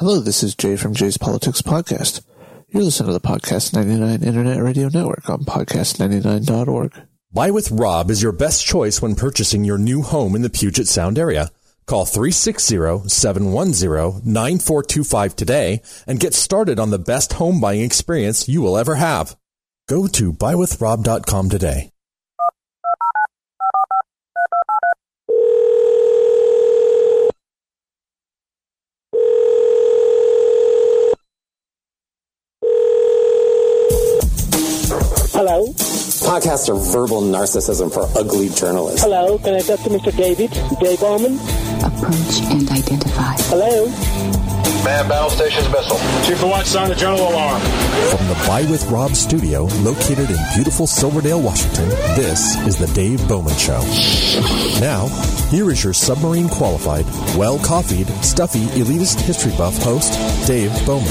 Hello, this is Jay from Jay's Politics Podcast. You're listening to the Podcast 99 Internet Radio Network on podcast99.org. Buy with Rob is your best choice when purchasing your new home in the Puget Sound area. Call 360-710-9425 today and get started on the best home buying experience you will ever have. Go to buywithrob.com today. Hello. Podcasts are verbal narcissism for ugly journalists. Hello. Can I talk to Mr. David? Dave Bowman? Approach and identify. Hello. Man, battle stations missile. Chief of Watch, sound the general alarm. From the Buy with Rob studio, located in beautiful Silverdale, Washington, this is the Dave Bowman Show. Now, here is your submarine qualified, well coffeed, stuffy, elitist history buff host, Dave Bowman.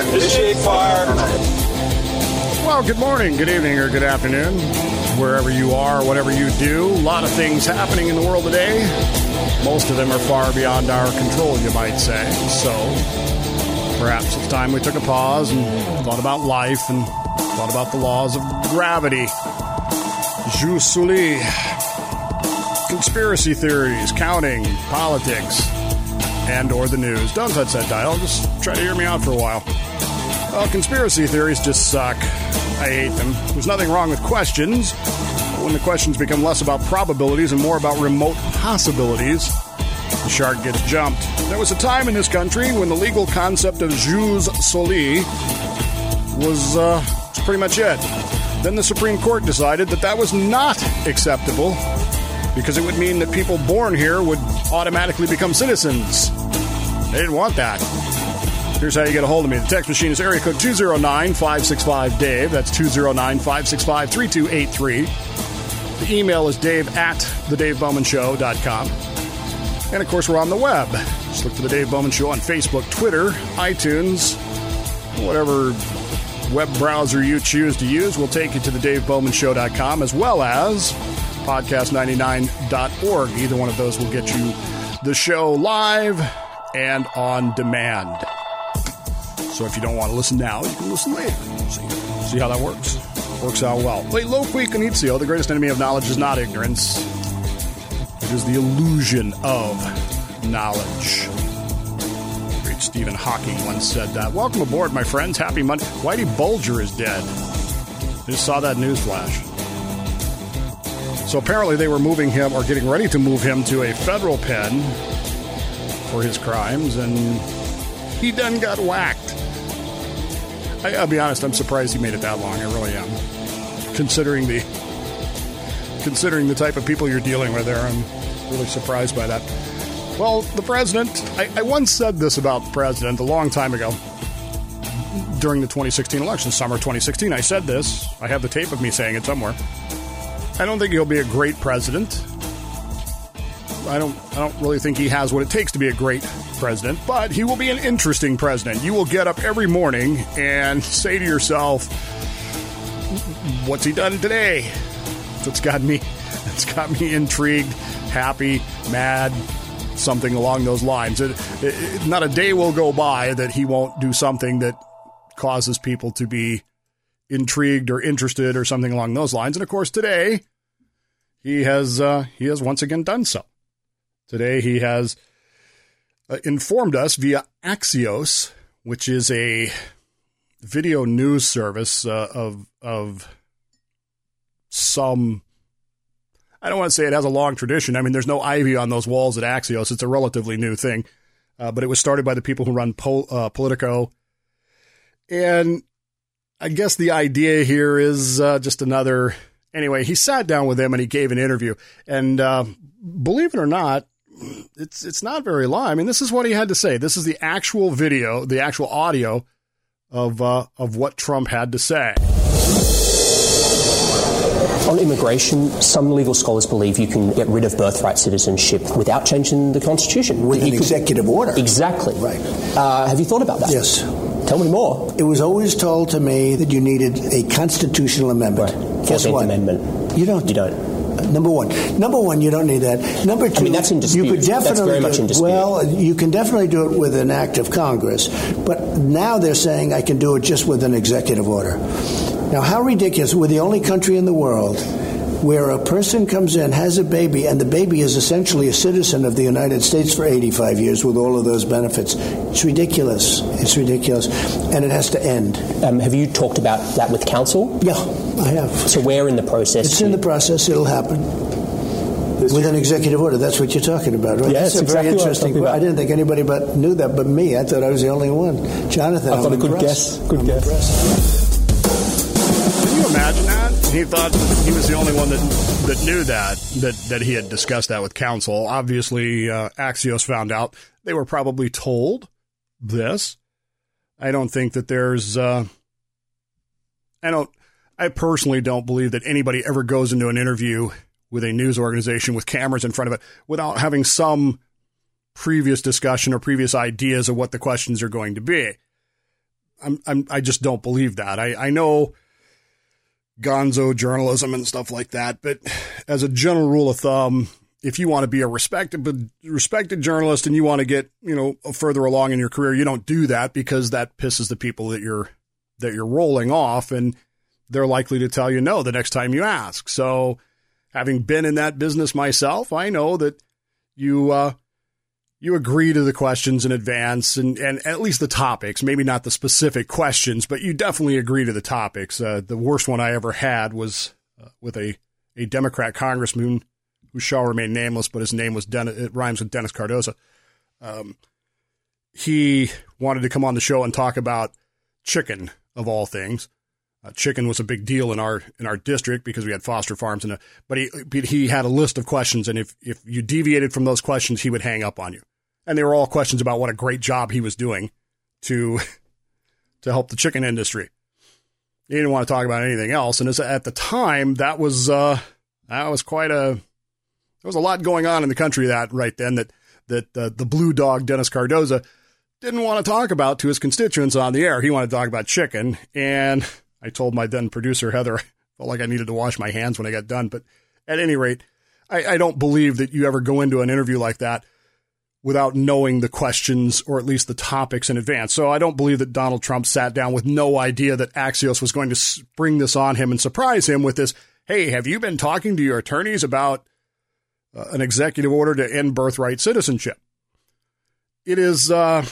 The fire. Well, good morning, good evening, or good afternoon, wherever you are, whatever you do. A lot of things happening in the world today. Most of them are far beyond our control, you might say. So, perhaps it's time we took a pause and thought about life and thought about the laws of gravity. Jus Conspiracy theories, counting, politics, and or the news. Don't touch that dial. Just try to hear me out for a while. Well, conspiracy theories just suck. I hate them. There's nothing wrong with questions. But when the questions become less about probabilities and more about remote possibilities, the shark gets jumped. There was a time in this country when the legal concept of jus soli was, uh, pretty much it. Then the Supreme Court decided that that was not acceptable because it would mean that people born here would automatically become citizens. They didn't want that. Here's how you get a hold of me. The text machine is area code 209 565 Dave. That's 209 565 3283. The email is dave at thedavebowmanshow.com. And of course, we're on the web. Just look for The Dave Bowman Show on Facebook, Twitter, iTunes, whatever web browser you choose to use We'll take you to the davebowmanshow.com as well as podcast99.org. Either one of those will get you the show live and on demand. So if you don't want to listen now, you can listen later. See, see how that works. Works out well. Play loqui conitio. The greatest enemy of knowledge is not ignorance. It is the illusion of knowledge. Great Stephen Hawking once said that. Welcome aboard, my friends. Happy Monday. Whitey Bulger is dead. Just saw that news flash. So apparently they were moving him or getting ready to move him to a federal pen for his crimes, and he done got whacked. I, I'll be honest, I'm surprised he made it that long. I really am, considering the considering the type of people you're dealing with there. I'm really surprised by that. Well, the president, I, I once said this about the president a long time ago during the 2016 election, summer 2016. I said this. I have the tape of me saying it somewhere. I don't think he'll be a great president. I don't I don't really think he has what it takes to be a great president, but he will be an interesting president. You will get up every morning and say to yourself, what's he done today? That's got me that's got me intrigued, happy, mad, something along those lines. It, it, not a day will go by that he won't do something that causes people to be intrigued or interested or something along those lines. And of course, today he has uh, he has once again done so. Today he has uh, informed us via Axios, which is a video news service uh, of of some. I don't want to say it has a long tradition. I mean, there's no ivy on those walls at Axios. It's a relatively new thing, uh, but it was started by the people who run Pol- uh, Politico, and I guess the idea here is uh, just another. Anyway, he sat down with them and he gave an interview, and believe it or not, it's it's not very long. I mean, this is what he had to say. This is the actual video, the actual audio of uh, of what Trump had to say. On immigration, some legal scholars believe you can get rid of birthright citizenship without changing the Constitution. With You an could- executive order. Exactly. Right. Uh, have you thought about that? Yes. Tell me more. It was always told to me that you needed a constitutional amendment. Right. Guess 14th what? Amendment. You don't. You don't. Number one. Number one, you don't need that. Number two, I mean, that's in dispute. you could That's very much do in it-. Well, you can definitely do it with an act of Congress, but now they're saying I can do it just with an executive order. Now, how ridiculous! We're the only country in the world where a person comes in, has a baby, and the baby is essentially a citizen of the United States for 85 years with all of those benefits. It's ridiculous. It's ridiculous, and it has to end. Um, have you talked about that with counsel? Yeah, I have. So where in the process? It's in the process. It'll happen. With an executive order, that's what you're talking about, right? Yeah, that's that's a very exactly what I'm interesting. talking about. I didn't think anybody but knew that, but me. I thought I was the only one. Jonathan, I thought I'm a good impressed. guess. Good I'm guess. impressed. Can you imagine that? He thought he was the only one that that knew that that that he had discussed that with counsel. Obviously, uh, Axios found out. They were probably told this. I don't think that there's. Uh, I don't. I personally don't believe that anybody ever goes into an interview with a news organization with cameras in front of it without having some previous discussion or previous ideas of what the questions are going to be. I'm, I'm I just don't believe that. I, I know gonzo journalism and stuff like that, but as a general rule of thumb, if you want to be a respected respected journalist and you want to get, you know, further along in your career, you don't do that because that pisses the people that you're that you're rolling off and they're likely to tell you no the next time you ask. So, having been in that business myself, I know that you uh you agree to the questions in advance and, and at least the topics, maybe not the specific questions, but you definitely agree to the topics. Uh, the worst one I ever had was uh, with a, a Democrat congressman who shall remain nameless, but his name was Dennis, it rhymes with Dennis Cardoza. Um, he wanted to come on the show and talk about chicken of all things. Uh, chicken was a big deal in our in our district because we had foster farms and a, but he he had a list of questions and if if you deviated from those questions he would hang up on you and they were all questions about what a great job he was doing to to help the chicken industry. He didn't want to talk about anything else, and as, at the time, that was uh, that was quite a there was a lot going on in the country that right then that that uh, the blue dog Dennis Cardoza didn't want to talk about to his constituents on the air. He wanted to talk about chicken, and I told my then producer Heather I felt like I needed to wash my hands when I got done. But at any rate, I, I don't believe that you ever go into an interview like that without knowing the questions or at least the topics in advance. So I don't believe that Donald Trump sat down with no idea that Axios was going to spring this on him and surprise him with this. Hey, have you been talking to your attorneys about uh, an executive order to end birthright citizenship? It is, uh,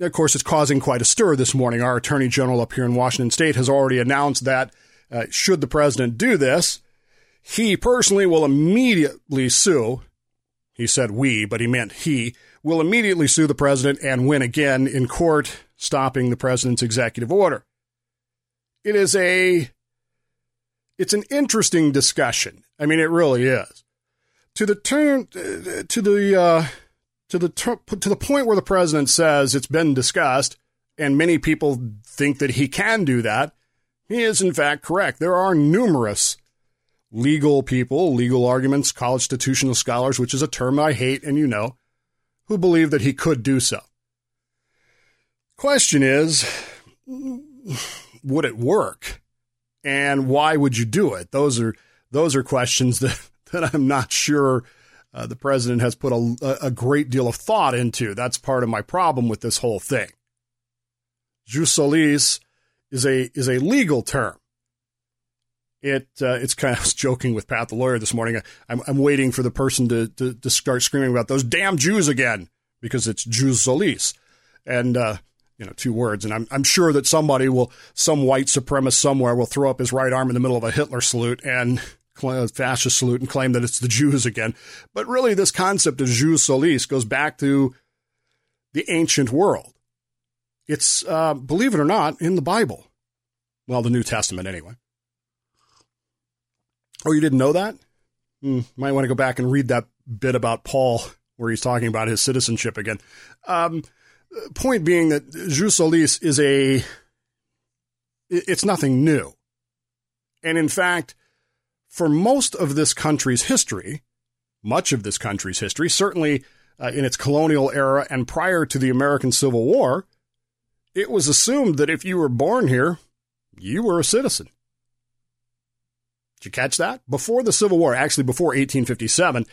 of course, it's causing quite a stir this morning. Our attorney general up here in Washington state has already announced that uh, should the president do this, he personally will immediately sue he said we, but he meant he, will immediately sue the president and win again in court, stopping the president's executive order. It is a it's an interesting discussion. I mean, it really is. To the turn to the uh, to the to the point where the president says it's been discussed, and many people think that he can do that. He is in fact correct. There are numerous legal people, legal arguments, college institutional scholars, which is a term I hate and you know, who believe that he could do so. Question is, would it work? And why would you do it? Those are those are questions that, that I'm not sure uh, the president has put a, a great deal of thought into. That's part of my problem with this whole thing. Jus solis is a is a legal term it uh, it's kind of I was joking with Pat the lawyer this morning. I'm I'm waiting for the person to to, to start screaming about those damn Jews again because it's Jus solis, and uh, you know two words. And I'm I'm sure that somebody will some white supremacist somewhere will throw up his right arm in the middle of a Hitler salute and fascist salute and claim that it's the Jews again. But really, this concept of Jus solis goes back to the ancient world. It's uh, believe it or not in the Bible, well, the New Testament anyway. Oh, you didn't know that? Hmm, might want to go back and read that bit about Paul where he's talking about his citizenship again. Um, point being that jus solis is a, it's nothing new. And in fact, for most of this country's history, much of this country's history, certainly uh, in its colonial era and prior to the American Civil War, it was assumed that if you were born here, you were a citizen. Did you catch that? Before the Civil War, actually before 1857,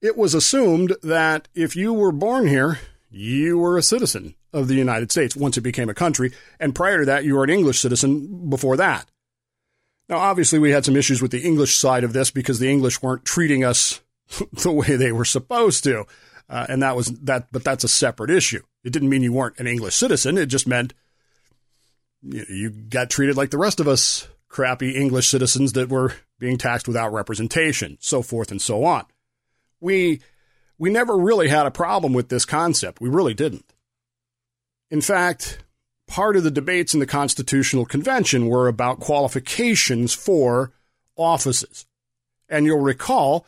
it was assumed that if you were born here, you were a citizen of the United States once it became a country. And prior to that, you were an English citizen before that. Now, obviously, we had some issues with the English side of this because the English weren't treating us the way they were supposed to. Uh, and that was that, but that's a separate issue. It didn't mean you weren't an English citizen. It just meant you, you got treated like the rest of us crappy English citizens that were being taxed without representation, so forth and so on. We, we never really had a problem with this concept. We really didn't. In fact, part of the debates in the Constitutional Convention were about qualifications for offices. And you'll recall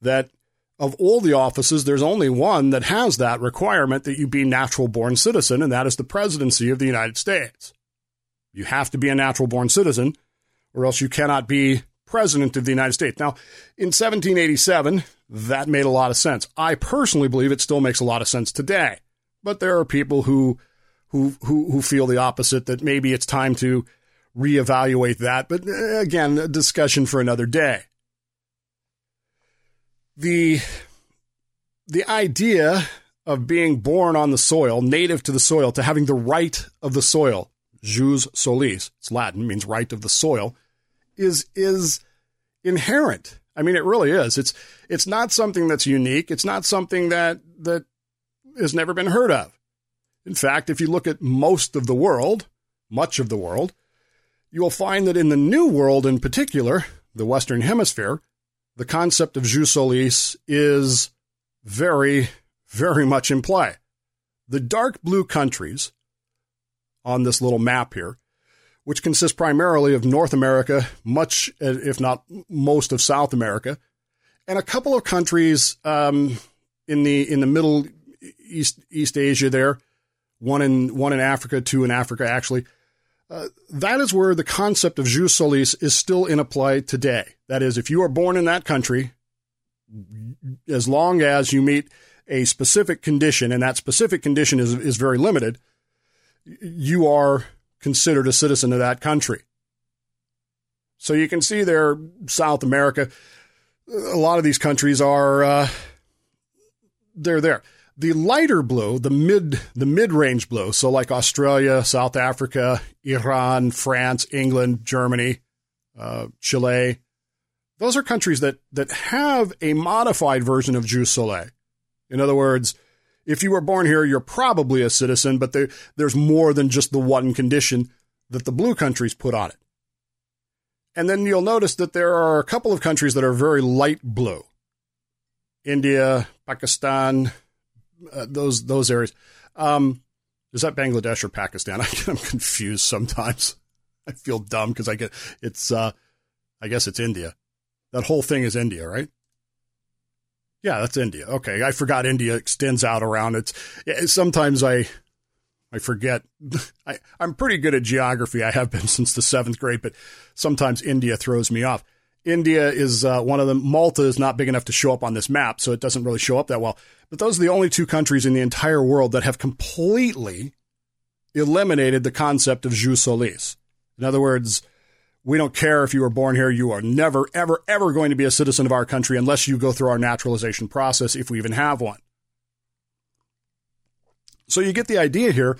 that of all the offices, there's only one that has that requirement that you be natural born citizen, and that is the presidency of the United States. You have to be a natural born citizen, or else you cannot be president of the United States. Now, in 1787, that made a lot of sense. I personally believe it still makes a lot of sense today. But there are people who who who, who feel the opposite that maybe it's time to reevaluate that. But uh, again, a discussion for another day. The the idea of being born on the soil, native to the soil, to having the right of the soil, jus solis, it's Latin, means right of the soil, is is inherent. I mean, it really is. It's it's not something that's unique. It's not something that that has never been heard of. In fact, if you look at most of the world, much of the world, you will find that in the New World in particular, the Western Hemisphere, the concept of jus solis is very, very much in play. The dark blue countries on this little map here, which consists primarily of North America, much, if not most of South America, and a couple of countries um, in the in the Middle East East Asia there, one in one in Africa, two in Africa actually. Uh, that is where the concept of jus solis is still in play today. That is, if you are born in that country, as long as you meet a specific condition, and that specific condition is, is very limited, you are considered a citizen of that country. So you can see there, South America, a lot of these countries are, uh, they're there. The lighter blue, the mid the mid range blue, so like Australia, South Africa, Iran, France, England, Germany, uh, Chile, those are countries that that have a modified version of jus soli. In other words, if you were born here, you're probably a citizen, but there, there's more than just the one condition that the blue countries put on it. And then you'll notice that there are a couple of countries that are very light blue. India, Pakistan, uh, those those areas. Um, is that Bangladesh or Pakistan? I, am confused sometimes. I feel dumb because I get it's. Uh, I guess it's India. That whole thing is India, right? Yeah, that's India. Okay, I forgot India extends out around. It's sometimes I I forget. I, I'm pretty good at geography. I have been since the seventh grade, but sometimes India throws me off. India is uh, one of them. Malta is not big enough to show up on this map, so it doesn't really show up that well. But those are the only two countries in the entire world that have completely eliminated the concept of jus solis. In other words, we don't care if you were born here. You are never, ever, ever going to be a citizen of our country unless you go through our naturalization process, if we even have one. So you get the idea here,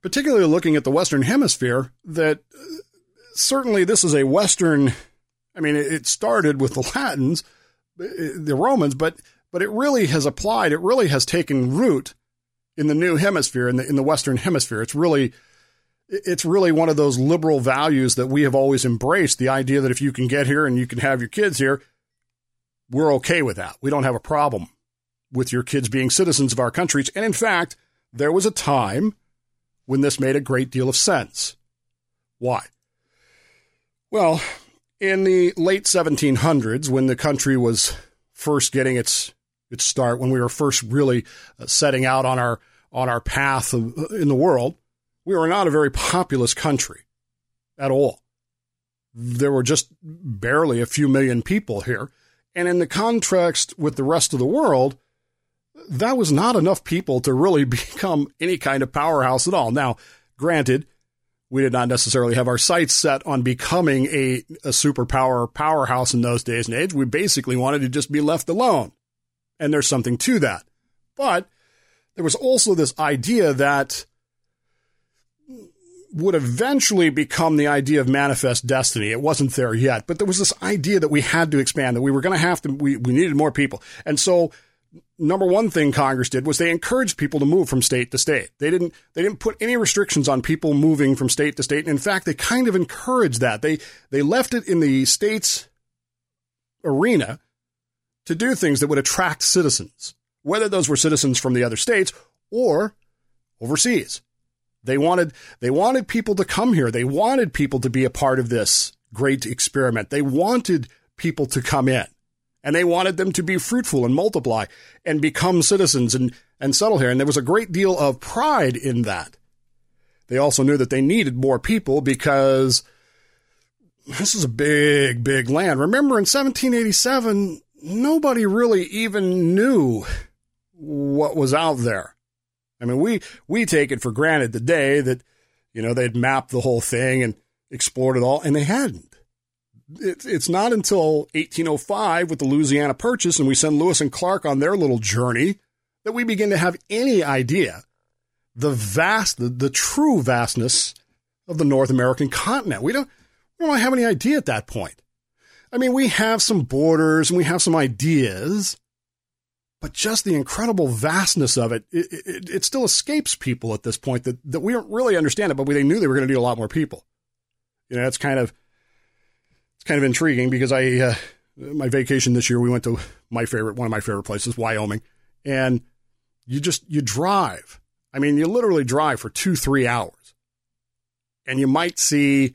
particularly looking at the Western Hemisphere, that uh, certainly this is a Western I mean, it started with the Latins, uh, the Romans, but but it really has applied. It really has taken root in the new hemisphere, in the in the Western Hemisphere. It's really it's really one of those liberal values that we have always embraced. The idea that if you can get here and you can have your kids here, we're okay with that. We don't have a problem with your kids being citizens of our countries. And in fact, there was a time when this made a great deal of sense. Why? Well, in the late 1700s, when the country was first getting its its start, when we were first really uh, setting out on our on our path of, in the world, we were not a very populous country at all. There were just barely a few million people here, and in the context with the rest of the world, that was not enough people to really become any kind of powerhouse at all. Now, granted, we did not necessarily have our sights set on becoming a, a superpower powerhouse in those days and age. We basically wanted to just be left alone. And there's something to that. But there was also this idea that would eventually become the idea of manifest destiny. It wasn't there yet, but there was this idea that we had to expand, that we were going to have to, we, we needed more people. And so, number one thing Congress did was they encouraged people to move from state to state. They didn't, they didn't put any restrictions on people moving from state to state. And in fact, they kind of encouraged that. They, they left it in the state's arena to do things that would attract citizens, whether those were citizens from the other states or overseas. They wanted they wanted people to come here. They wanted people to be a part of this great experiment. They wanted people to come in. And they wanted them to be fruitful and multiply and become citizens and, and settle here. And there was a great deal of pride in that. They also knew that they needed more people because this is a big, big land. Remember in 1787, nobody really even knew what was out there. I mean, we we take it for granted today that you know they'd mapped the whole thing and explored it all, and they hadn't. It, it's not until 1805 with the Louisiana Purchase, and we send Lewis and Clark on their little journey that we begin to have any idea the vast, the, the true vastness of the North American continent. We don't, we don't have any idea at that point. I mean, we have some borders and we have some ideas, but just the incredible vastness of it, it, it, it still escapes people at this point that, that we don't really understand it, but we, they knew they were going to need a lot more people. You know, it's kind of, it's kind of intriguing because I, uh, my vacation this year, we went to my favorite, one of my favorite places, Wyoming, and you just, you drive. I mean, you literally drive for two, three hours and you might see,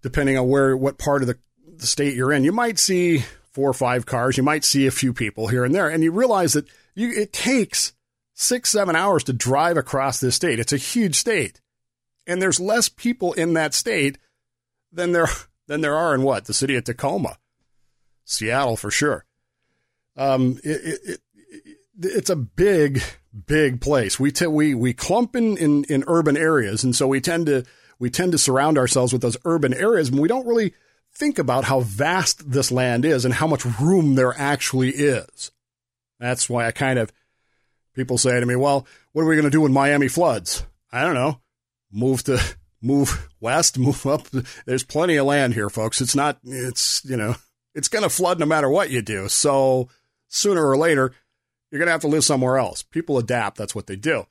depending on where, what part of the, the state you're in, you might see four or five cars. You might see a few people here and there, and you realize that you, it takes six, seven hours to drive across this state. It's a huge state, and there's less people in that state than there than there are in what the city of Tacoma, Seattle for sure. Um, it, it, it it's a big, big place. We t- we we clump in, in in urban areas, and so we tend to we tend to surround ourselves with those urban areas, and we don't really think about how vast this land is and how much room there actually is. That's why I kind of, people say to me, well, what are we going to do when Miami floods? I don't know. Move to, move west, move up. There's plenty of land here, folks. It's not, it's, you know, it's going to flood no matter what you do. So sooner or later, you're going to have to live somewhere else. People adapt. That's what they do.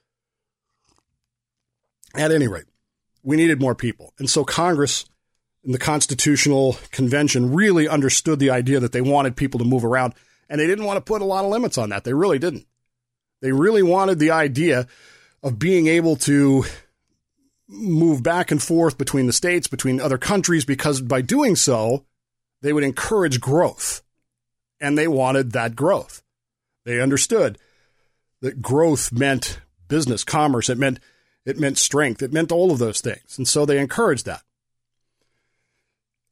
At any rate, we needed more people. And so Congress and the Constitutional Convention really understood the idea that they wanted people to move around, and they didn't want to put a lot of limits on that. They really didn't. They really wanted the idea of being able to move back and forth between the states, between other countries, because by doing so, they would encourage growth. And they wanted that growth. They understood that growth meant business, commerce, it meant it meant strength, it meant all of those things. And so they encouraged that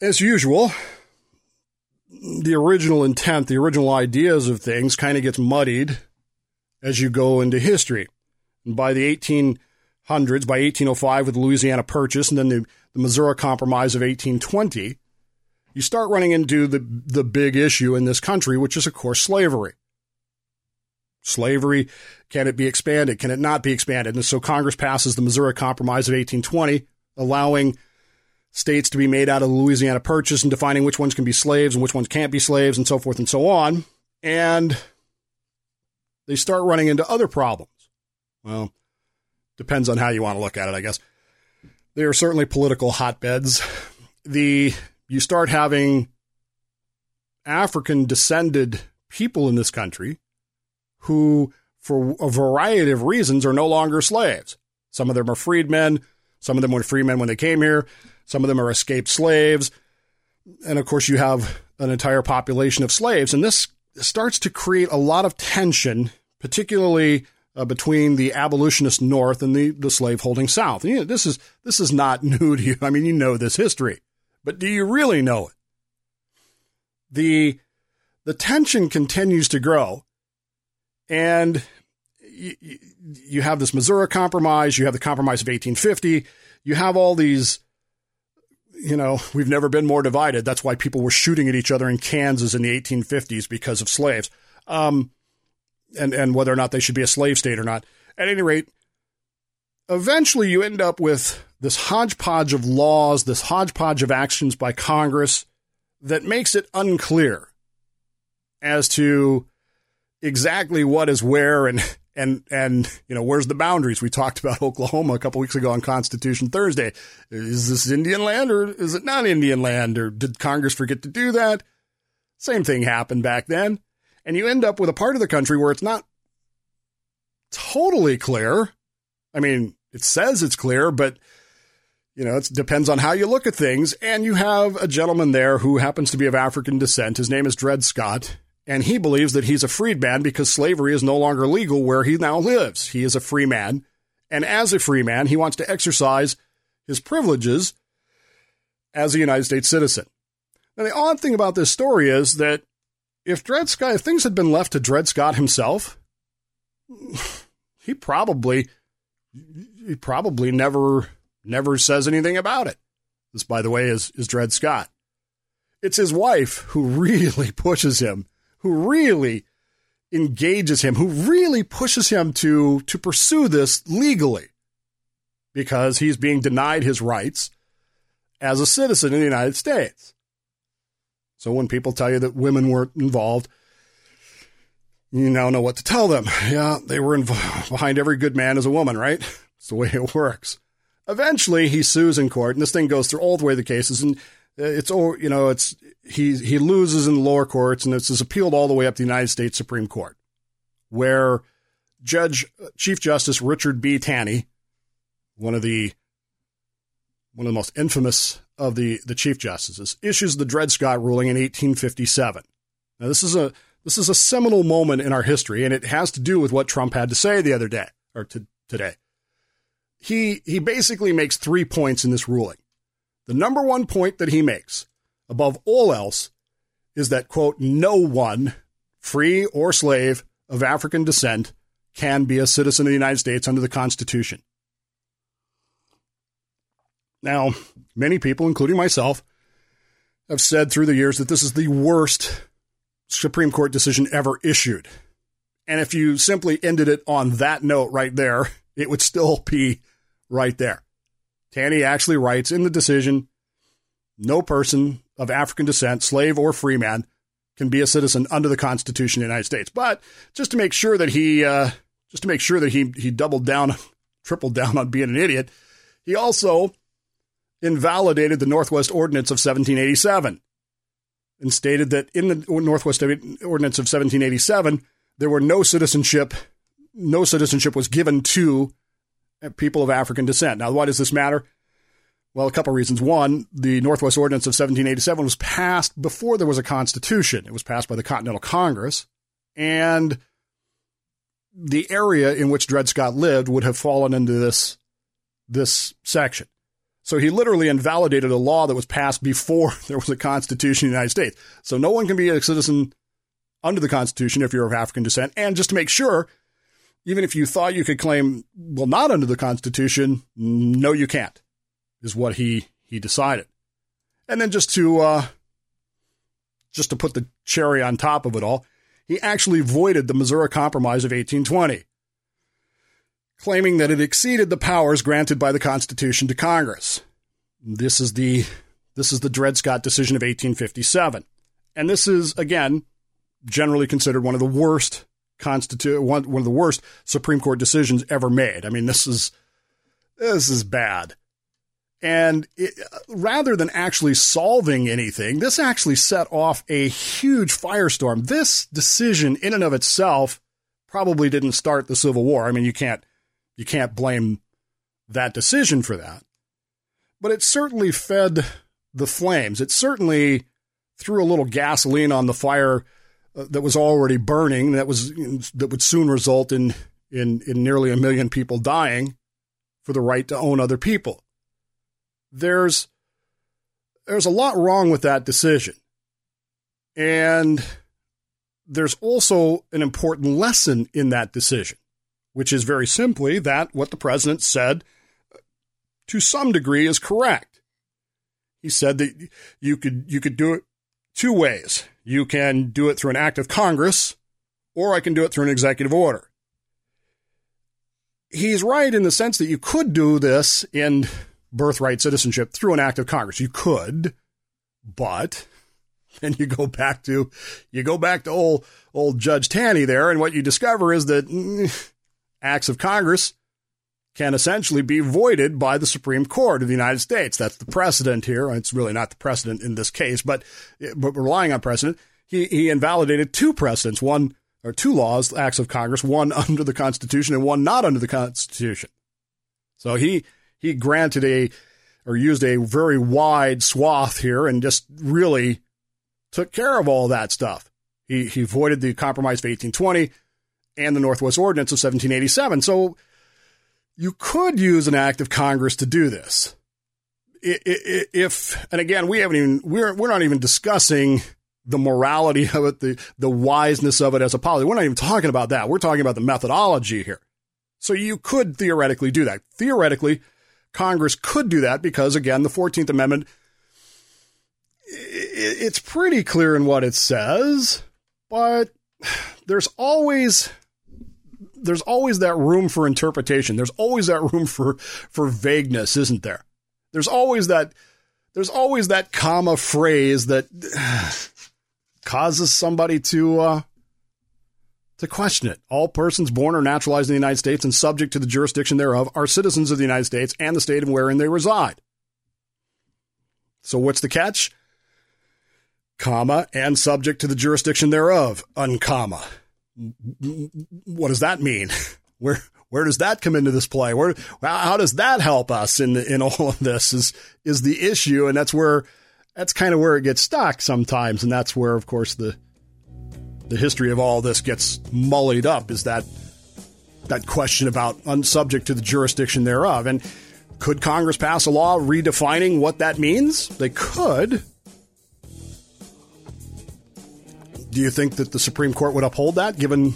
as usual, the original intent, the original ideas of things kind of gets muddied as you go into history. And by the 1800s, by 1805 with the Louisiana Purchase and then the, the Missouri Compromise of 1820, you start running into the, the big issue in this country, which is, of course, slavery. Slavery, can it be expanded? Can it not be expanded? And so Congress passes the Missouri Compromise of 1820, allowing states to be made out of the Louisiana Purchase and defining which ones can be slaves and which ones can't be slaves and so forth and so on. And they start running into other problems. Well, depends on how you want to look at it, I guess. They are certainly political hotbeds. The you start having African descended people in this country who, for a variety of reasons, are no longer slaves. Some of them are freedmen. Some of them were freemen when they came here. Some of them are escaped slaves. And of course, you have an entire population of slaves. And this starts to create a lot of tension, particularly uh, between the abolitionist North and the, the slaveholding South. And, you know, this is this is not new to you. I mean, you know this history, but do you really know it? The the tension continues to grow, and you, you have this Missouri Compromise, you have the Compromise of 1850, you have all these you know, we've never been more divided. That's why people were shooting at each other in Kansas in the 1850s because of slaves, um, and and whether or not they should be a slave state or not. At any rate, eventually you end up with this hodgepodge of laws, this hodgepodge of actions by Congress that makes it unclear as to exactly what is where and and and you know where's the boundaries. We talked about oklahoma a couple weeks ago on constitution thursday. Is this indian land or is it not indian land? Or did congress forget to do that? Same thing happened back then and you end up with a part of the country where it's not totally clear. I mean it says it's clear but you know it depends on how you look at things. And you have a gentleman there who happens to be of african descent. His name is dred scott. And he believes that he's a freedman because slavery is no longer legal where he now lives. He is a free man, and as a free man, he wants to exercise his privileges as a United States citizen. Now, the odd thing about this story is that if Dred Scott, if things had been left to Dred Scott himself, he probably, he probably never, never says anything about it. This, by the way, is, is Dred Scott. It's his wife who really pushes him who really engages him, who really pushes him to, to pursue this legally because he's being denied his rights as a citizen in the United States. So when people tell you that women weren't involved, you now know what to tell them. Yeah, they were inv- behind every good man as a woman, right? It's the way it works. Eventually, he sues in court, and this thing goes through all the way the cases, and uh, it's all you know it's he he loses in the lower courts and this is appealed all the way up to the United States Supreme Court, where Judge uh, Chief Justice Richard B. Taney, one of the one of the most infamous of the the chief justices, issues the Dred Scott ruling in 1857. Now this is a this is a seminal moment in our history, and it has to do with what Trump had to say the other day or to, today. He he basically makes three points in this ruling. The number one point that he makes, above all else, is that, quote, no one, free or slave, of African descent can be a citizen of the United States under the Constitution. Now, many people, including myself, have said through the years that this is the worst Supreme Court decision ever issued. And if you simply ended it on that note right there, it would still be right there. Taney actually writes in the decision no person of African descent, slave or free man, can be a citizen under the Constitution of the United States. But just to make sure that he, uh, just to make sure that he he doubled down, tripled down on being an idiot, he also invalidated the Northwest Ordinance of 1787 and stated that in the Northwest Ordinance of 1787 there were no citizenship, no citizenship was given to people of African descent. Now, why does this matter? Well, a couple of reasons. One, the Northwest Ordinance of 1787 was passed before there was a constitution. It was passed by the Continental Congress, and the area in which Dred Scott lived would have fallen into this this section. So he literally invalidated a law that was passed before there was a constitution in the United States. So no one can be a citizen under the Constitution if you're of African descent. And just to make sure, even if you thought you could claim, well, not under the Constitution, no, you can't, is what he, he decided. And then just to, uh, just to put the cherry on top of it all, he actually voided the Missouri Compromise of 1820, claiming that it exceeded the powers granted by the Constitution to Congress. This is the, this is the Dred Scott decision of 1857. And this is, again, generally considered one of the worst constitute one, one of the worst Supreme Court decisions ever made. I mean, this is this is bad. And it, rather than actually solving anything, this actually set off a huge firestorm. This decision, in and of itself, probably didn't start the Civil War. I mean, you can't you can't blame that decision for that, but it certainly fed the flames. It certainly threw a little gasoline on the fire uh, that was already burning that was that would soon result in in in nearly a million people dying for the right to own other people. There's there's a lot wrong with that decision. And there's also an important lesson in that decision. Which is very simply that what the president said to some degree is correct. He said that you could you could do it two ways. You can do it through an act of Congress, or I can do it through an executive order. He's right in the sense that you could do this in birthright citizenship through an act of Congress. You could, but and you go back to you go back to old old Judge Taney there, and what you discover is that mm, acts of Congress can essentially be voided by the Supreme Court of the United States. That's the precedent here. It's really not the precedent in this case, but, but relying on precedent, he, he invalidated two precedents, one or two laws, acts of Congress, one under the Constitution and one not under the Constitution. So he he granted a or used a very wide swath here and just really took care of all that stuff. He he voided the Compromise of 1820 and the Northwest Ordinance of 1787. So you could use an act of Congress to do this. If, and again, we haven't even, we're, we're not even discussing the morality of it, the, the wiseness of it as a policy. We're not even talking about that. We're talking about the methodology here. So you could theoretically do that. Theoretically, Congress could do that because, again, the 14th Amendment, it's pretty clear in what it says, but there's always there's always that room for interpretation. There's always that room for for vagueness, isn't there? There's always that there's always that comma phrase that causes somebody to uh, to question it. All persons born or naturalized in the United States and subject to the jurisdiction thereof are citizens of the United States and the state wherein they reside. So what's the catch? Comma and subject to the jurisdiction thereof, uncomma what does that mean? Where where does that come into this play? Where how does that help us in in all of this? Is is the issue, and that's where that's kind of where it gets stuck sometimes, and that's where, of course, the the history of all this gets mullied up. Is that that question about unsubject to the jurisdiction thereof, and could Congress pass a law redefining what that means? They could. Do you think that the Supreme Court would uphold that given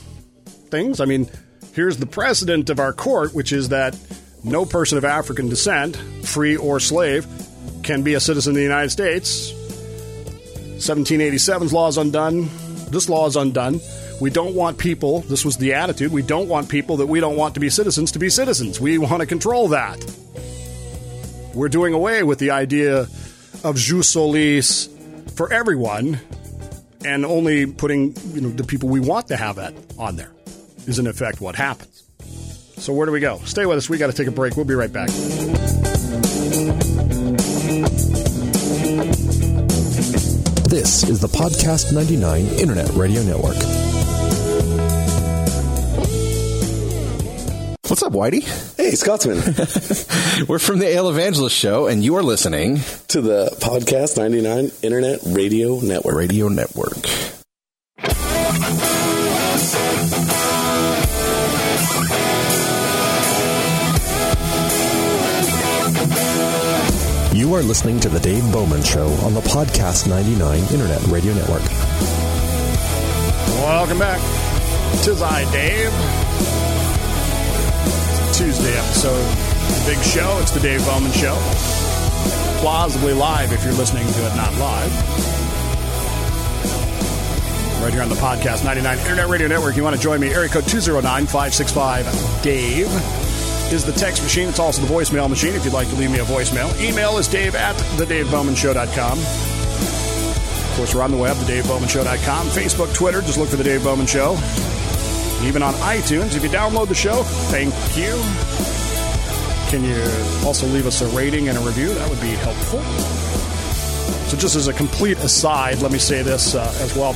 things? I mean, here's the precedent of our court, which is that no person of African descent, free or slave, can be a citizen of the United States. 1787's law is undone. This law is undone. We don't want people, this was the attitude, we don't want people that we don't want to be citizens to be citizens. We want to control that. We're doing away with the idea of jus solis for everyone and only putting you know the people we want to have that on there is in effect what happens. So where do we go? Stay with us. We got to take a break. We'll be right back. This is the Podcast 99 Internet Radio Network. Up, Whitey? Hey, Scotsman. We're from the Ale Evangelist Show, and you are listening to the Podcast 99 Internet Radio Network. Radio Network. You are listening to The Dave Bowman Show on the Podcast 99 Internet Radio Network. Welcome back. Tis I, Dave. Tuesday episode Big Show. It's the Dave Bowman Show. Plausibly live if you're listening to it not live. Right here on the Podcast 99 Internet Radio Network. You want to join me? Area code 209 565 Dave is the text machine. It's also the voicemail machine if you'd like to leave me a voicemail. Email is dave at thedavebowmanshow.com. Of course, we're on the web, thedavebowmanshow.com. Facebook, Twitter, just look for The Dave Bowman Show even on iTunes. If you download the show, thank you. Can you also leave us a rating and a review? That would be helpful. So, just as a complete aside, let me say this uh, as well.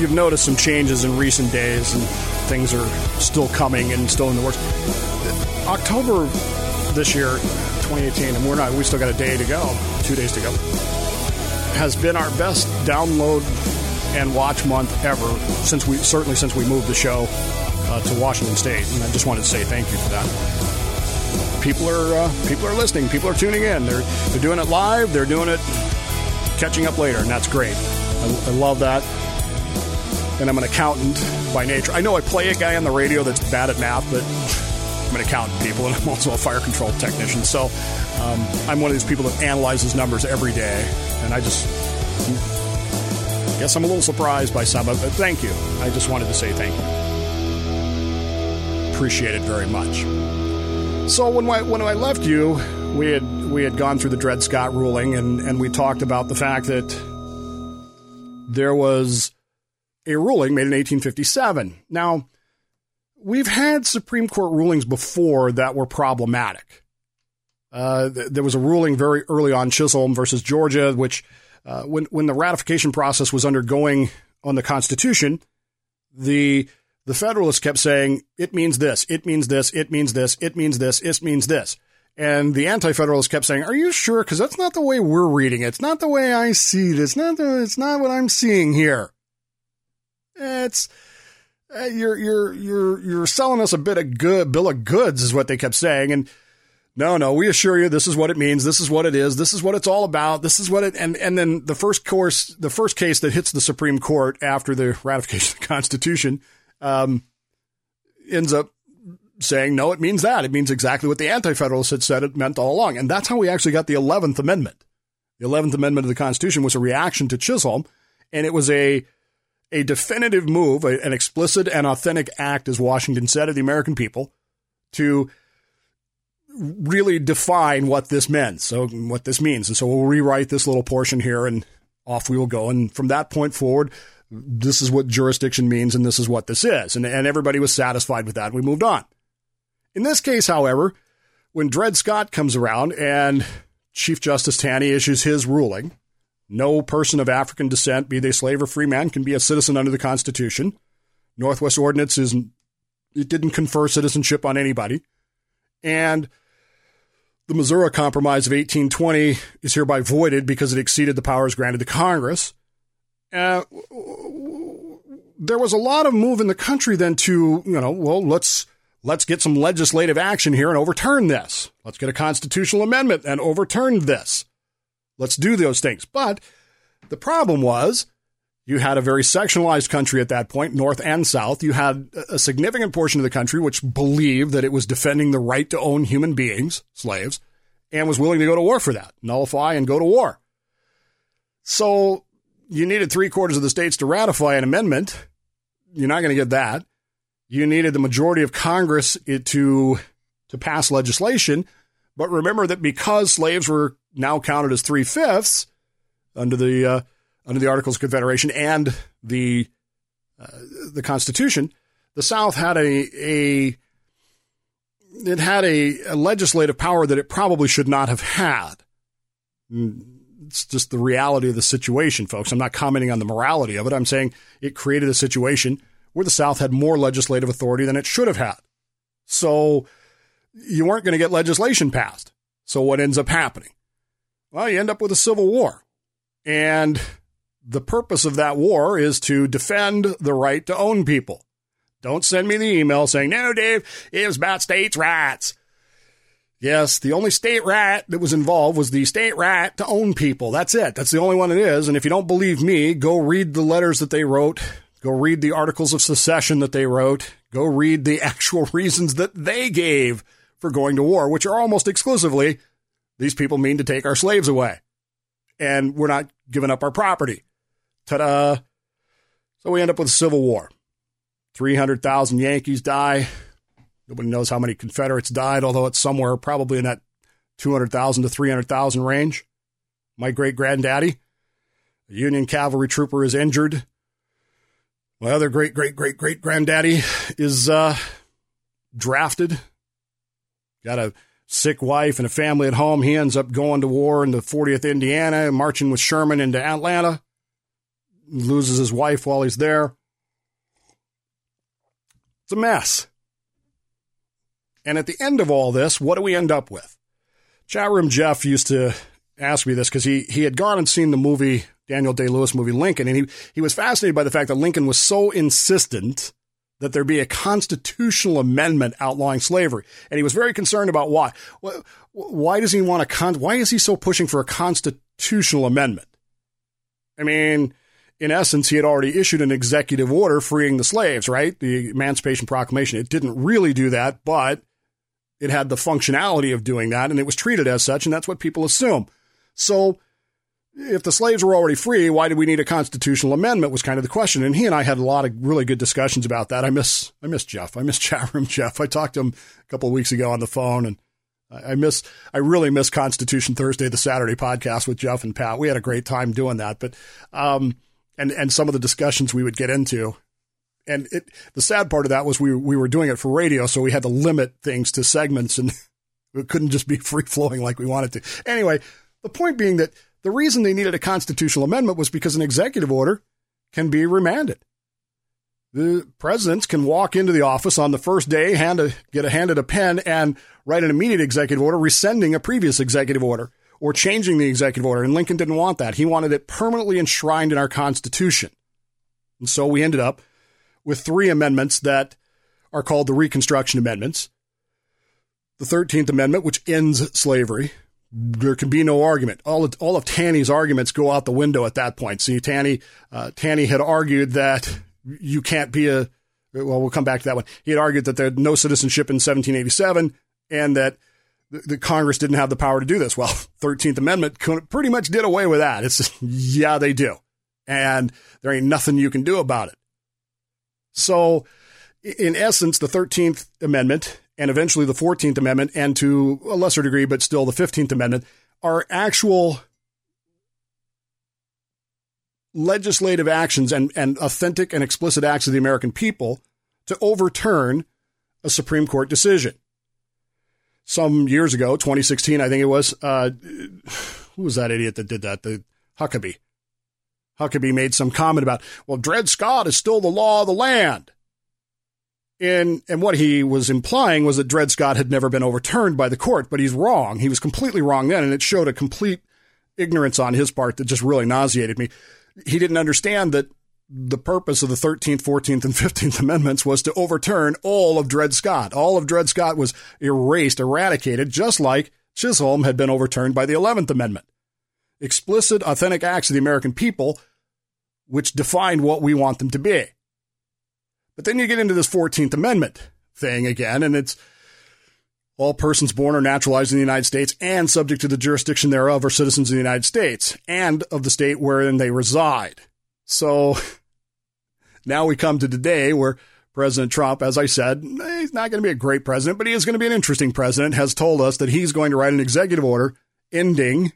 You've noticed some changes in recent days, and things are still coming and still in the works. October this year, 2018, and we're not, we still got a day to go, two days to go, has been our best download and watch month ever since we certainly since we moved the show uh, to Washington State, and I just wanted to say thank you for that. People are uh, people are listening. People are tuning in. They're they're doing it live. They're doing it catching up later, and that's great. I, I love that. and I'm an accountant by nature. I know I play a guy on the radio that's bad at math, but I'm an accountant, people, and I'm also a fire control technician. So um, I'm one of these people that analyzes numbers every day, and I just guess I'm a little surprised by some of it. Thank you. I just wanted to say thank you. Appreciate it very much. So when I, when I left you, we had we had gone through the Dred Scott ruling, and and we talked about the fact that there was a ruling made in 1857. Now, we've had Supreme Court rulings before that were problematic. Uh, th- there was a ruling very early on, Chisholm versus Georgia, which uh, when when the ratification process was undergoing on the Constitution, the the Federalists kept saying it means this, it means this, it means this, it means this, it means this. And the Anti-Federalists kept saying, "Are you sure? Because that's not the way we're reading it. It's not the way I see it. It's not the. It's not what I'm seeing here. It's uh, you're you're you're you're selling us a bit of good bill of goods, is what they kept saying. And no, no, we assure you, this is what it means. This is what it is. This is what it's all about. This is what it. And and then the first course, the first case that hits the Supreme Court after the ratification of the Constitution, um, ends up saying, no, it means that. It means exactly what the Anti Federalists had said it meant all along. And that's how we actually got the 11th Amendment. The 11th Amendment of the Constitution was a reaction to Chisholm, and it was a, a definitive move, a, an explicit and authentic act, as Washington said, of the American people to really define what this meant. So, what this means. And so we'll rewrite this little portion here and off we will go. And from that point forward, this is what jurisdiction means and this is what this is. And, and everybody was satisfied with that. We moved on. In this case, however, when Dred Scott comes around and Chief Justice Taney issues his ruling, no person of African descent, be they slave or free man, can be a citizen under the Constitution. Northwest Ordinance is it didn't confer citizenship on anybody. And the Missouri Compromise of 1820 is hereby voided because it exceeded the powers granted to Congress. Uh, there was a lot of move in the country then to, you know, well, let's let's get some legislative action here and overturn this. Let's get a constitutional amendment and overturn this. Let's do those things. But the problem was you had a very sectionalized country at that point, North and South. You had a significant portion of the country which believed that it was defending the right to own human beings, slaves, and was willing to go to war for that, nullify and go to war. So you needed three quarters of the states to ratify an amendment. You're not going to get that. You needed the majority of Congress to to pass legislation. But remember that because slaves were now counted as three fifths under the uh, under the Articles of Confederation and the uh, the Constitution, the South had a a it had a, a, legislative power that it probably should not have had. It's just the reality of the situation, folks. I'm not commenting on the morality of it. I'm saying it created a situation where the South had more legislative authority than it should have had. So you weren't going to get legislation passed. So what ends up happening? Well, you end up with a civil war. And the purpose of that war is to defend the right to own people. Don't send me the email saying, no, Dave, it was about states' rights. Yes, the only state right that was involved was the state right to own people. That's it. That's the only one it is. And if you don't believe me, go read the letters that they wrote. Go read the articles of secession that they wrote. Go read the actual reasons that they gave for going to war, which are almost exclusively these people mean to take our slaves away. And we're not giving up our property. Ta da! So we end up with a civil war. 300,000 Yankees die. Nobody knows how many Confederates died, although it's somewhere probably in that 200,000 to 300,000 range. My great granddaddy, a Union cavalry trooper, is injured. My other great great great great granddaddy is uh, drafted. Got a sick wife and a family at home. He ends up going to war in the 40th Indiana, marching with Sherman into Atlanta. Loses his wife while he's there. It's a mess. And at the end of all this, what do we end up with? Chat room Jeff used to ask me this because he, he had gone and seen the movie, Daniel Day Lewis movie Lincoln, and he, he was fascinated by the fact that Lincoln was so insistent that there be a constitutional amendment outlawing slavery. And he was very concerned about why. Why does he want a con- why is he so pushing for a constitutional amendment? I mean, in essence, he had already issued an executive order freeing the slaves, right? The Emancipation Proclamation. It didn't really do that, but it had the functionality of doing that, and it was treated as such, and that's what people assume. So, if the slaves were already free, why did we need a constitutional amendment? Was kind of the question. And he and I had a lot of really good discussions about that. I miss, I miss Jeff. I miss chat room Jeff. I talked to him a couple of weeks ago on the phone, and I miss, I really miss Constitution Thursday, the Saturday podcast with Jeff and Pat. We had a great time doing that, but, um, and and some of the discussions we would get into. And it, the sad part of that was we we were doing it for radio, so we had to limit things to segments, and it couldn't just be free flowing like we wanted to. Anyway, the point being that the reason they needed a constitutional amendment was because an executive order can be remanded. The presidents can walk into the office on the first day, hand a, get a handed a pen, and write an immediate executive order rescinding a previous executive order or changing the executive order. And Lincoln didn't want that. He wanted it permanently enshrined in our Constitution. And so we ended up with three amendments that are called the Reconstruction Amendments. The 13th Amendment, which ends slavery. There can be no argument. All of, all of Taney's arguments go out the window at that point. See, Taney, uh, Taney had argued that you can't be a, well, we'll come back to that one. He had argued that there had no citizenship in 1787 and that the Congress didn't have the power to do this. Well, 13th Amendment pretty much did away with that. It's yeah, they do. And there ain't nothing you can do about it. So, in essence, the 13th Amendment and eventually the 14th Amendment, and to a lesser degree, but still the 15th Amendment, are actual legislative actions and, and authentic and explicit acts of the American people to overturn a Supreme Court decision some years ago, 2016, I think it was. Uh, who was that idiot that did that? The Huckabee. Huckabee made some comment about, well, Dred Scott is still the law of the land. And, and what he was implying was that Dred Scott had never been overturned by the court, but he's wrong. He was completely wrong then, and it showed a complete ignorance on his part that just really nauseated me. He didn't understand that the purpose of the 13th, 14th, and 15th Amendments was to overturn all of Dred Scott. All of Dred Scott was erased, eradicated, just like Chisholm had been overturned by the 11th Amendment. Explicit, authentic acts of the American people, which defined what we want them to be. But then you get into this 14th Amendment thing again, and it's all persons born or naturalized in the United States and subject to the jurisdiction thereof are citizens of the United States and of the state wherein they reside. So now we come to today where President Trump, as I said, he's not going to be a great president, but he is going to be an interesting president, has told us that he's going to write an executive order ending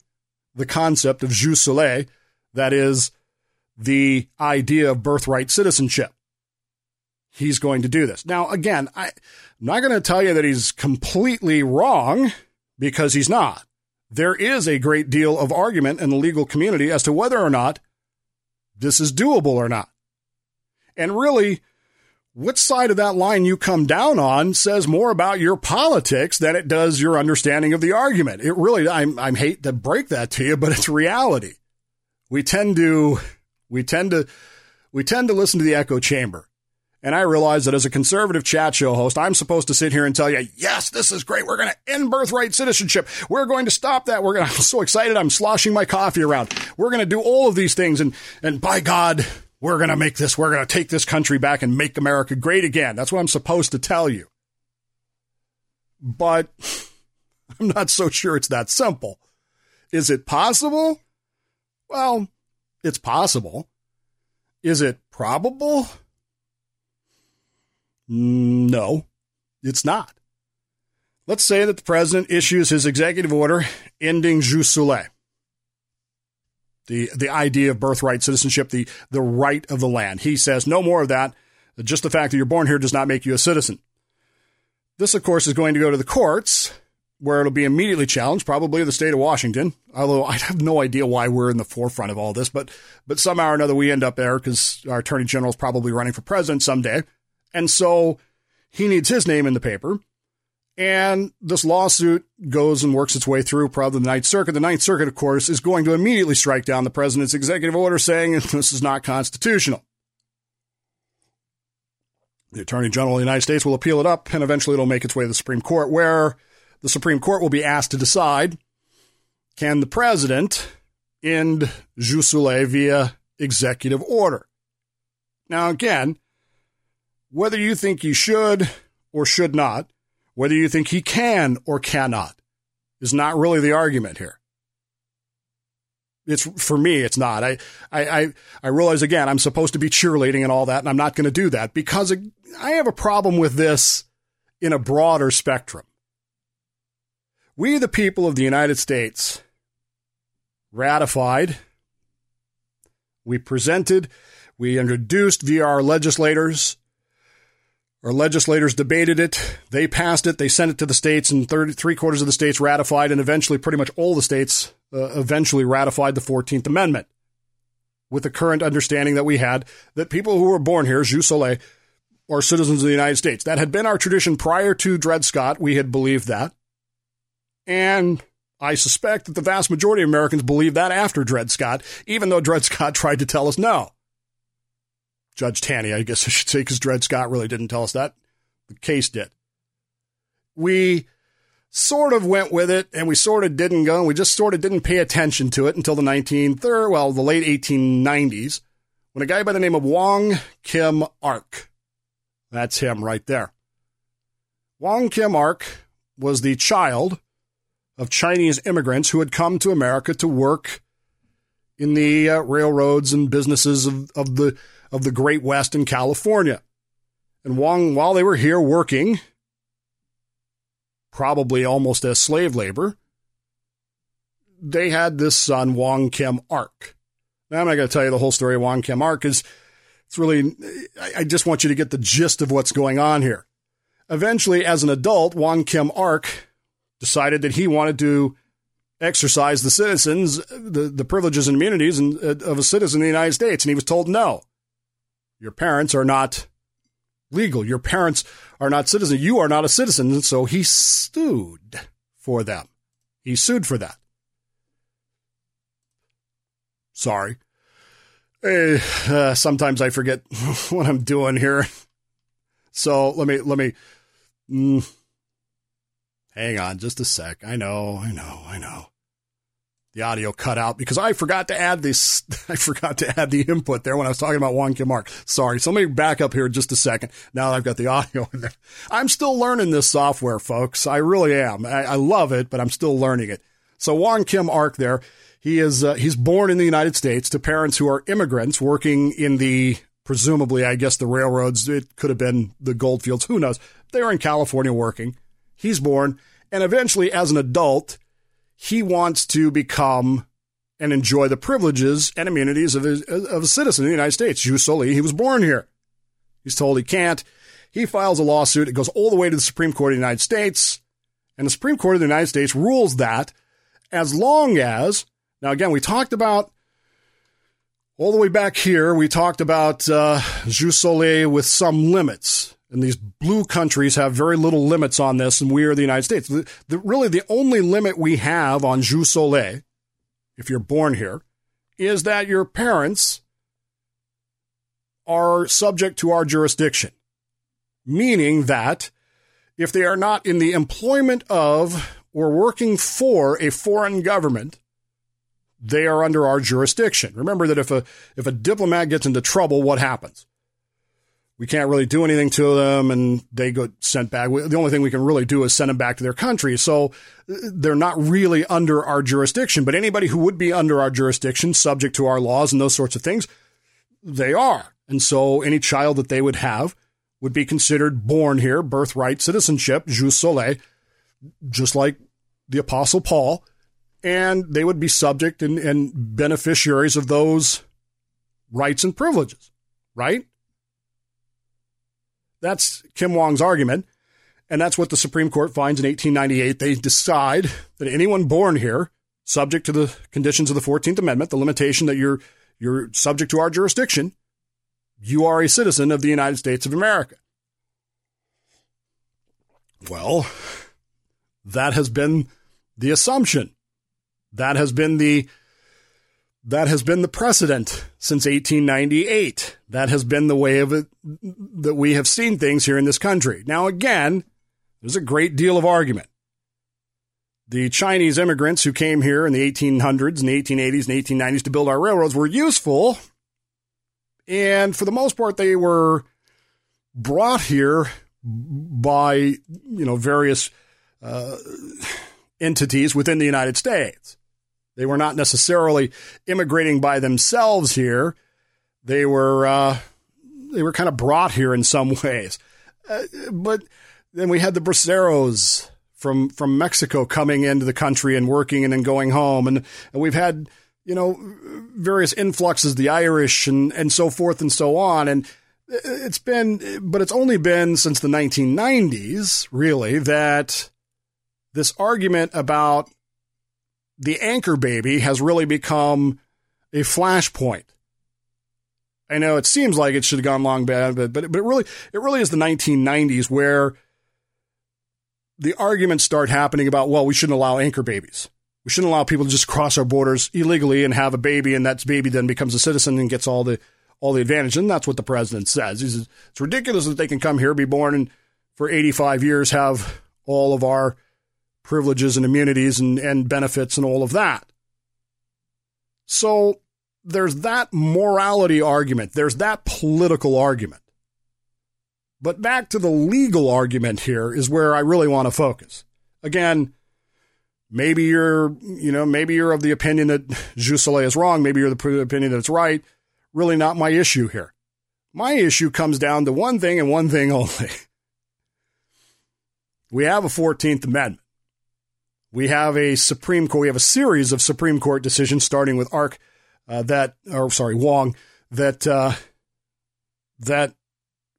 the concept of jus soli, that is, the idea of birthright citizenship. He's going to do this. Now, again, I, I'm not going to tell you that he's completely wrong because he's not. There is a great deal of argument in the legal community as to whether or not this is doable or not. And really, which side of that line you come down on says more about your politics than it does your understanding of the argument. It really, I'm, I'm hate to break that to you, but it's reality. We tend to, we tend to, we tend to listen to the echo chamber. And I realize that as a conservative chat show host, I'm supposed to sit here and tell you, yes, this is great. We're going to end birthright citizenship. We're going to stop that. We're going to, I'm so excited. I'm sloshing my coffee around. We're going to do all of these things. And, and by God, we're going to make this, we're going to take this country back and make America great again. That's what I'm supposed to tell you. But I'm not so sure it's that simple. Is it possible? Well, it's possible. Is it probable? No, it's not. Let's say that the president issues his executive order ending jus soli, the, the idea of birthright citizenship, the, the right of the land. He says no more of that. Just the fact that you're born here does not make you a citizen. This, of course, is going to go to the courts where it'll be immediately challenged, probably the state of Washington. Although I have no idea why we're in the forefront of all this, but but somehow or another we end up there because our attorney general is probably running for president someday. And so he needs his name in the paper. And this lawsuit goes and works its way through probably the Ninth Circuit. The Ninth Circuit, of course, is going to immediately strike down the president's executive order saying this is not constitutional. The Attorney General of the United States will appeal it up, and eventually it'll make its way to the Supreme Court, where the Supreme Court will be asked to decide can the president end jus soli via executive order. Now, again, whether you think he should or should not, whether you think he can or cannot, is not really the argument here. It's for me, it's not. I, I, I, I realize again, I'm supposed to be cheerleading and all that, and I'm not going to do that because I have a problem with this in a broader spectrum. We, the people of the United States, ratified, we presented, we introduced via our legislators. Our legislators debated it. They passed it. They sent it to the states, and three quarters of the states ratified, and eventually, pretty much all the states uh, eventually ratified the 14th Amendment with the current understanding that we had that people who were born here, jus soli, are citizens of the United States. That had been our tradition prior to Dred Scott. We had believed that. And I suspect that the vast majority of Americans believe that after Dred Scott, even though Dred Scott tried to tell us no. Judge Taney, I guess I should say, because Dred Scott really didn't tell us that. The case did. We sort of went with it and we sort of didn't go and we just sort of didn't pay attention to it until the 1930s, well, the late 1890s, when a guy by the name of Wong Kim Ark, that's him right there. Wong Kim Ark was the child of Chinese immigrants who had come to America to work in the uh, railroads and businesses of, of the of the Great West in California. And Wong, while they were here working, probably almost as slave labor, they had this son, Wong Kim Ark. Now, I'm not going to tell you the whole story of Wong Kim Ark because it's really, I just want you to get the gist of what's going on here. Eventually, as an adult, Wong Kim Ark decided that he wanted to exercise the citizens, the, the privileges and immunities uh, of a citizen of the United States. And he was told, no, your parents are not legal. Your parents are not citizens. You are not a citizen. And so he sued for them. He sued for that. Sorry. Uh, sometimes I forget what I'm doing here. So let me, let me, mm, hang on just a sec. I know, I know, I know the audio cut out because I forgot to add this. I forgot to add the input there when I was talking about Wong Kim Ark. Sorry. So let me back up here just a second. Now that I've got the audio in there. I'm still learning this software, folks. I really am. I, I love it, but I'm still learning it. So Wong Kim Ark there, he is, uh, he's born in the United States to parents who are immigrants working in the, presumably, I guess the railroads. It could have been the goldfields. Who knows? They were in California working. He's born. And eventually, as an adult, he wants to become and enjoy the privileges and immunities of a, of a citizen of the United States. Jus soli, he was born here. He's told he can't. He files a lawsuit. It goes all the way to the Supreme Court of the United States. And the Supreme Court of the United States rules that as long as, now again, we talked about all the way back here, we talked about uh, jus soli with some limits. And these blue countries have very little limits on this, and we are the United States. The, the, really, the only limit we have on jus soli, if you're born here, is that your parents are subject to our jurisdiction. Meaning that if they are not in the employment of or working for a foreign government, they are under our jurisdiction. Remember that if a if a diplomat gets into trouble, what happens? We can't really do anything to them and they get sent back. The only thing we can really do is send them back to their country. So uh, they're not really under our jurisdiction, but anybody who would be under our jurisdiction, subject to our laws and those sorts of things, they are. And so any child that they would have would be considered born here, birthright citizenship, jus soli, just like the apostle Paul. And they would be subject and, and beneficiaries of those rights and privileges, right? That's Kim Wong's argument. And that's what the Supreme Court finds in 1898. They decide that anyone born here, subject to the conditions of the 14th Amendment, the limitation that you're, you're subject to our jurisdiction, you are a citizen of the United States of America. Well, that has been the assumption. That has been the that has been the precedent since 1898. That has been the way of it that we have seen things here in this country. Now, again, there's a great deal of argument. The Chinese immigrants who came here in the 1800s and 1880s and 1890s to build our railroads were useful And for the most part, they were brought here by, you know, various uh, entities within the United States. They were not necessarily immigrating by themselves here. They were uh, they were kind of brought here in some ways. Uh, but then we had the Braceros from from Mexico coming into the country and working and then going home, and, and we've had you know various influxes, the Irish and and so forth and so on, and it's been, but it's only been since the 1990s, really, that this argument about the anchor baby has really become a flashpoint. I know it seems like it should have gone long bad, but but, but it really it really is the 1990s where the arguments start happening about well we shouldn't allow anchor babies. We shouldn't allow people to just cross our borders illegally and have a baby and that baby then becomes a citizen and gets all the all the advantage. And that's what the president says. He says it's ridiculous that they can come here, be born and for 85 years have all of our privileges and immunities and, and benefits and all of that. So there's that morality argument, there's that political argument. But back to the legal argument here is where I really want to focus. Again, maybe you're, you know, maybe you're of the opinion that Jus is wrong. Maybe you're the opinion that it's right. Really not my issue here. My issue comes down to one thing and one thing only. We have a 14th Amendment we have a Supreme Court, we have a series of Supreme Court decisions starting with Ark uh, that, or sorry, Wong, that, uh, that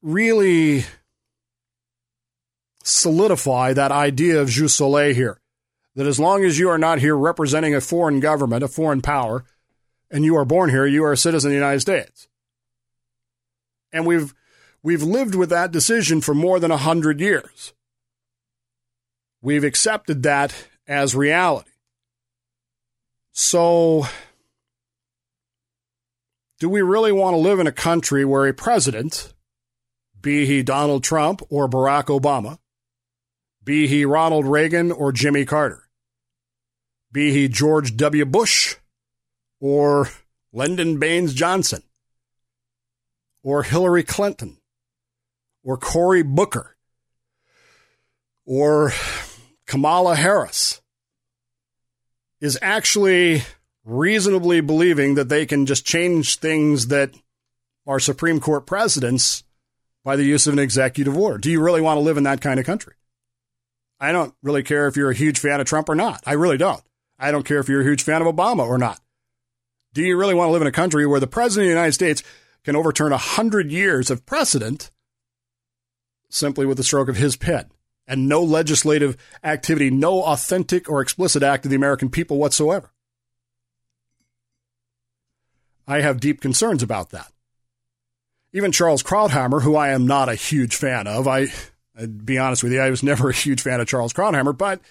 really solidify that idea of jus soleil here. That as long as you are not here representing a foreign government, a foreign power, and you are born here, you are a citizen of the United States. And we've we've lived with that decision for more than a hundred years. We've accepted that as reality. So, do we really want to live in a country where a president, be he Donald Trump or Barack Obama, be he Ronald Reagan or Jimmy Carter, be he George W. Bush or Lyndon Baines Johnson, or Hillary Clinton, or Cory Booker, or Kamala Harris is actually reasonably believing that they can just change things that are Supreme Court precedents by the use of an executive order. Do you really want to live in that kind of country? I don't really care if you're a huge fan of Trump or not. I really don't. I don't care if you're a huge fan of Obama or not. Do you really want to live in a country where the President of the United States can overturn a hundred years of precedent simply with the stroke of his pen? And no legislative activity, no authentic or explicit act of the American people whatsoever. I have deep concerns about that. Even Charles Krauthammer, who I am not a huge fan of, I, I'd be honest with you, I was never a huge fan of Charles Krauthammer, but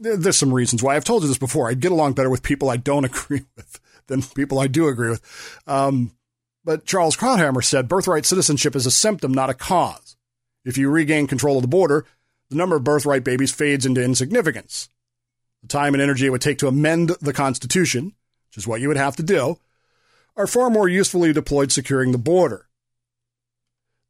there's some reasons why. I've told you this before. I get along better with people I don't agree with than people I do agree with. Um, but Charles Krauthammer said birthright citizenship is a symptom, not a cause. If you regain control of the border, the number of birthright babies fades into insignificance. The time and energy it would take to amend the Constitution, which is what you would have to do, are far more usefully deployed securing the border.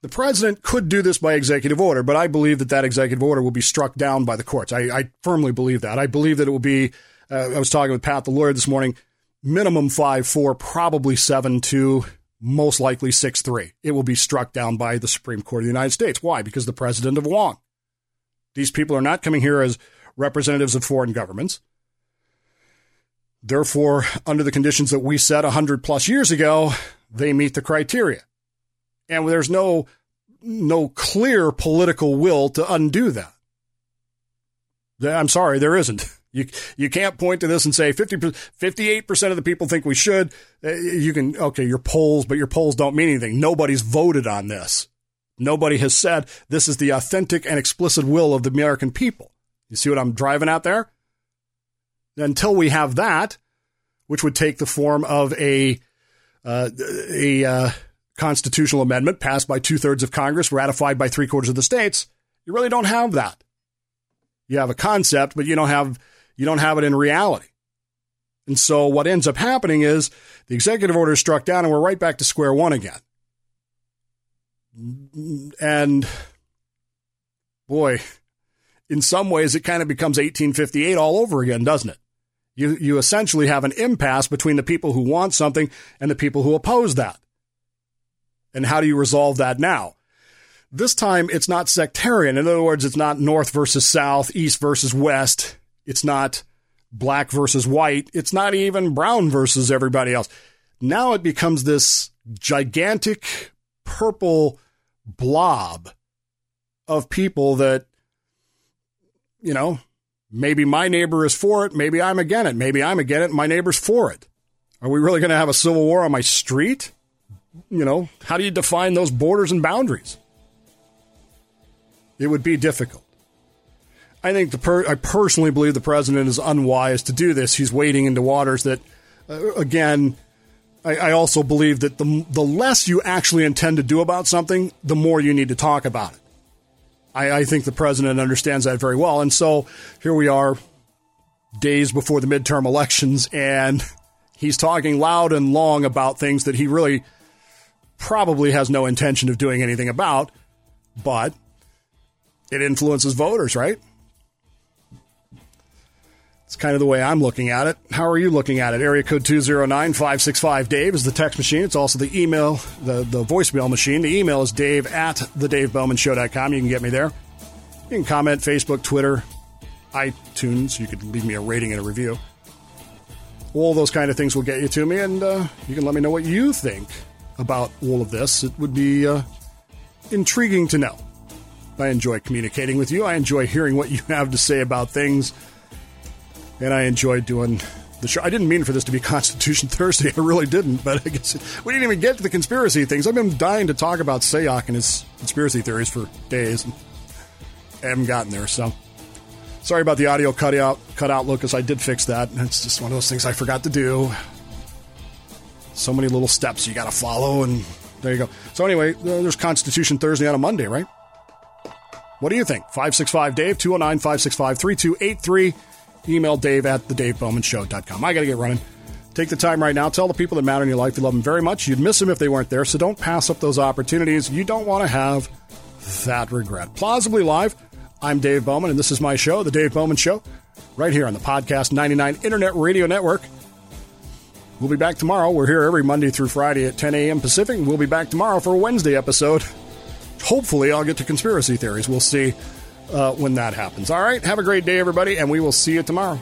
The president could do this by executive order, but I believe that that executive order will be struck down by the courts. I, I firmly believe that. I believe that it will be, uh, I was talking with Pat the lawyer this morning, minimum 5 4, probably 7 2, most likely 6 3. It will be struck down by the Supreme Court of the United States. Why? Because the president of Wong. These people are not coming here as representatives of foreign governments. Therefore, under the conditions that we set 100 plus years ago, they meet the criteria. And there's no, no clear political will to undo that. I'm sorry, there isn't. You, you can't point to this and say 50, 58% of the people think we should. Uh, you can, okay, your polls, but your polls don't mean anything. Nobody's voted on this. Nobody has said this is the authentic and explicit will of the American people. You see what I'm driving at there? Until we have that, which would take the form of a uh, a uh, constitutional amendment passed by two thirds of Congress, ratified by three quarters of the states, you really don't have that. You have a concept, but you don't have you don't have it in reality. And so what ends up happening is the executive order is struck down and we're right back to square one again. And boy, in some ways it kind of becomes 1858 all over again, doesn't it? You, you essentially have an impasse between the people who want something and the people who oppose that. And how do you resolve that now? This time it's not sectarian. In other words, it's not North versus South, East versus West. It's not black versus white. It's not even brown versus everybody else. Now it becomes this gigantic purple blob of people that, you know, maybe my neighbor is for it. Maybe I'm against it. Maybe I'm against it. My neighbor's for it. Are we really going to have a civil war on my street? You know, how do you define those borders and boundaries? It would be difficult. I think the per- I personally believe the president is unwise to do this. He's wading into waters that, uh, again, I, I also believe that the the less you actually intend to do about something, the more you need to talk about it. I, I think the president understands that very well, and so here we are, days before the midterm elections, and he's talking loud and long about things that he really probably has no intention of doing anything about, but it influences voters, right? It's kind of the way I'm looking at it. How are you looking at it? Area code 209 565 Dave is the text machine. It's also the email, the, the voicemail machine. The email is dave at thedavebowmanshow.com. You can get me there. You can comment Facebook, Twitter, iTunes. You could leave me a rating and a review. All those kind of things will get you to me, and uh, you can let me know what you think about all of this. It would be uh, intriguing to know. I enjoy communicating with you. I enjoy hearing what you have to say about things. And I enjoyed doing the show. I didn't mean for this to be Constitution Thursday. I really didn't. But I guess we didn't even get to the conspiracy things. I've been dying to talk about Sayoc and his conspiracy theories for days. And I haven't gotten there. So sorry about the audio cut out, cut out, Lucas. I did fix that. It's just one of those things I forgot to do. So many little steps you got to follow. And there you go. So anyway, uh, there's Constitution Thursday on a Monday, right? What do you think? 565 Dave, 209 565 3283. Email dave at thedavebowmanshow.com. I got to get running. Take the time right now. Tell the people that matter in your life you love them very much. You'd miss them if they weren't there, so don't pass up those opportunities. You don't want to have that regret. Plausibly Live, I'm Dave Bowman, and this is my show, The Dave Bowman Show, right here on the Podcast 99 Internet Radio Network. We'll be back tomorrow. We're here every Monday through Friday at 10 a.m. Pacific. We'll be back tomorrow for a Wednesday episode hopefully I'll get to conspiracy theories. We'll see uh, when that happens. All right, have a great day, everybody, and we will see you tomorrow.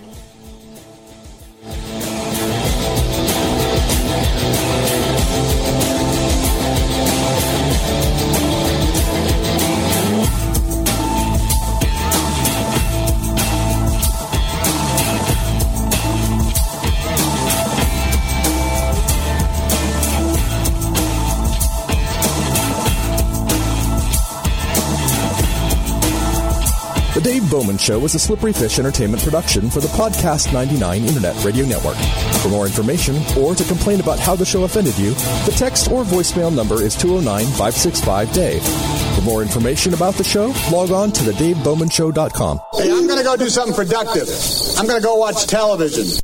Bowman Show is a Slippery Fish Entertainment production for the Podcast 99 Internet Radio Network. For more information or to complain about how the show offended you, the text or voicemail number is 209 565 Dave. For more information about the show, log on to the thedavebowmanshow.com. Hey, I'm going to go do something productive. I'm going to go watch television.